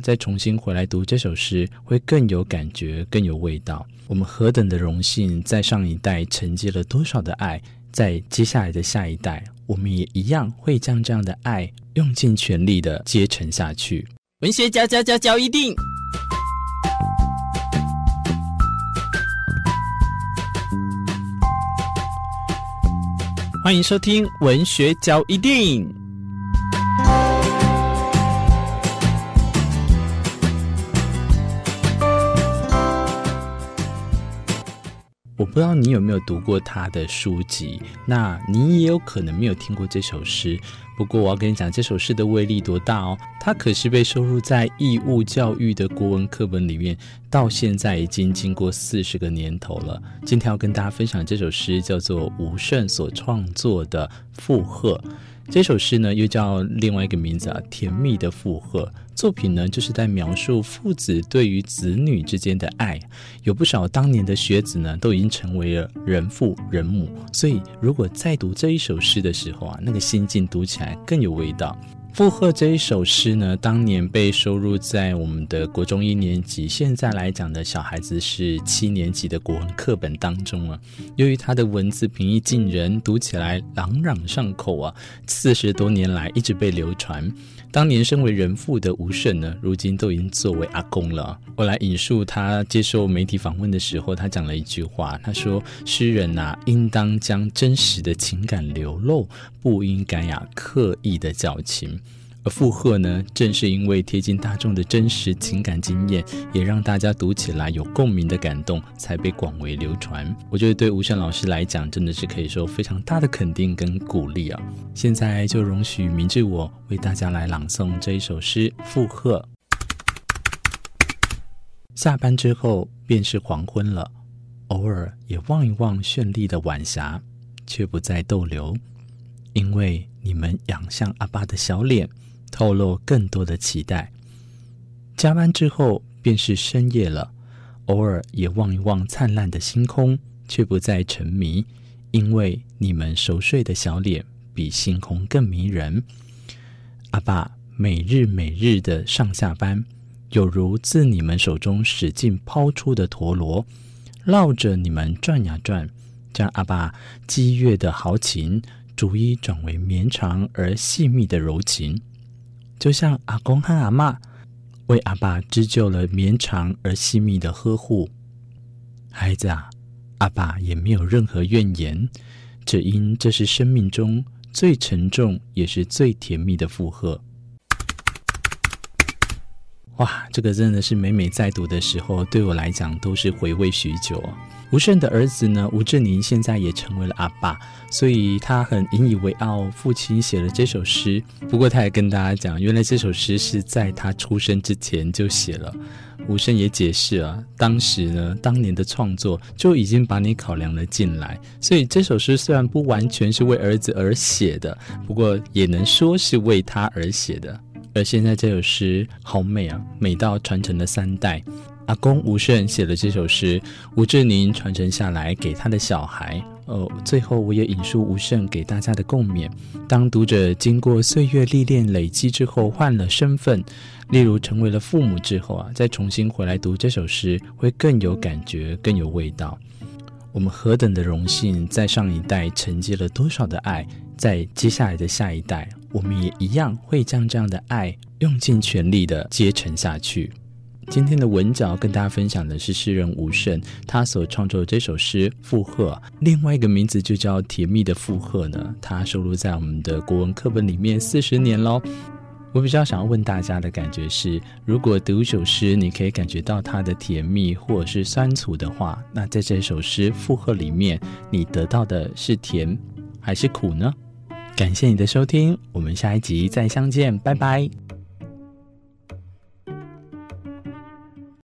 再重新回来读这首诗，会更有感觉，更有味道。我们何等的荣幸，在上一代承接了多少的爱，在接下来的下一代，我们也一样会将这样的爱用尽全力的接承下去。文学家家家教一定，欢迎收听文学交一定。我不知道你有没有读过他的书籍，那你也有可能没有听过这首诗。不过我要跟你讲，这首诗的威力多大哦！它可是被收录在义务教育的国文课本里面，到现在已经经过四十个年头了。今天要跟大家分享这首诗，叫做吴晟所创作的《负荷》。这首诗呢，又叫另外一个名字啊，《甜蜜的负荷》。作品呢，就是在描述父子对于子女之间的爱。有不少当年的学子呢，都已经成为了人父人母。所以，如果在读这一首诗的时候啊，那个心境读起来更有味道。负荷这一首诗呢，当年被收录在我们的国中一年级，现在来讲的小孩子是七年级的国文课本当中啊。由于他的文字平易近人，读起来朗朗上口啊，四十多年来一直被流传。当年身为人父的吴晟呢，如今都已经作为阿公了。我来引述他接受媒体访问的时候，他讲了一句话，他说：“诗人呐、啊，应当将真实的情感流露，不应该呀刻意的矫情。”而负荷呢，正是因为贴近大众的真实情感经验，也让大家读起来有共鸣的感动，才被广为流传。我觉得对吴晟老师来讲，真的是可以说非常大的肯定跟鼓励啊！现在就容许明智我为大家来朗诵这一首诗《负荷》。下班之后便是黄昏了，偶尔也望一望绚丽的晚霞，却不再逗留，因为你们仰向阿爸的小脸。透露更多的期待。加班之后便是深夜了，偶尔也望一望灿烂的星空，却不再沉迷，因为你们熟睡的小脸比星空更迷人。阿爸每日每日的上下班，有如自你们手中使劲抛出的陀螺，绕着你们转呀转，将阿爸激越的豪情，逐一转为绵长而细密的柔情。就像阿公和阿嬷为阿爸织就了绵长而细密的呵护，孩子啊，阿爸也没有任何怨言，只因这是生命中最沉重也是最甜蜜的负荷。哇，这个真的是每每在读的时候，对我来讲都是回味许久。吴胜的儿子呢，吴志宁现在也成为了阿爸，所以他很引以为傲，父亲写了这首诗。不过他也跟大家讲，原来这首诗是在他出生之前就写了。吴胜也解释啊，当时呢，当年的创作就已经把你考量了进来，所以这首诗虽然不完全是为儿子而写的，不过也能说是为他而写的。而现在这首诗好美啊，美到传承了三代。阿公吴胜写了这首诗，吴志宁传承下来给他的小孩。哦，最后我也引述吴胜给大家的共勉：当读者经过岁月历练累积之后，换了身份，例如成为了父母之后啊，再重新回来读这首诗，会更有感觉，更有味道。我们何等的荣幸，在上一代承接了多少的爱，在接下来的下一代，我们也一样会将这样的爱用尽全力的接承下去。今天的文角跟大家分享的是诗人吴晟他所创作的这首诗《负荷》，另外一个名字就叫《甜蜜的负荷》呢。它收录在我们的国文课本里面四十年喽。我比较想要问大家的感觉是：如果读一首诗，你可以感觉到它的甜蜜或者是酸楚的话，那在这首诗《负荷》里面，你得到的是甜还是苦呢？感谢你的收听，我们下一集再相见，拜拜。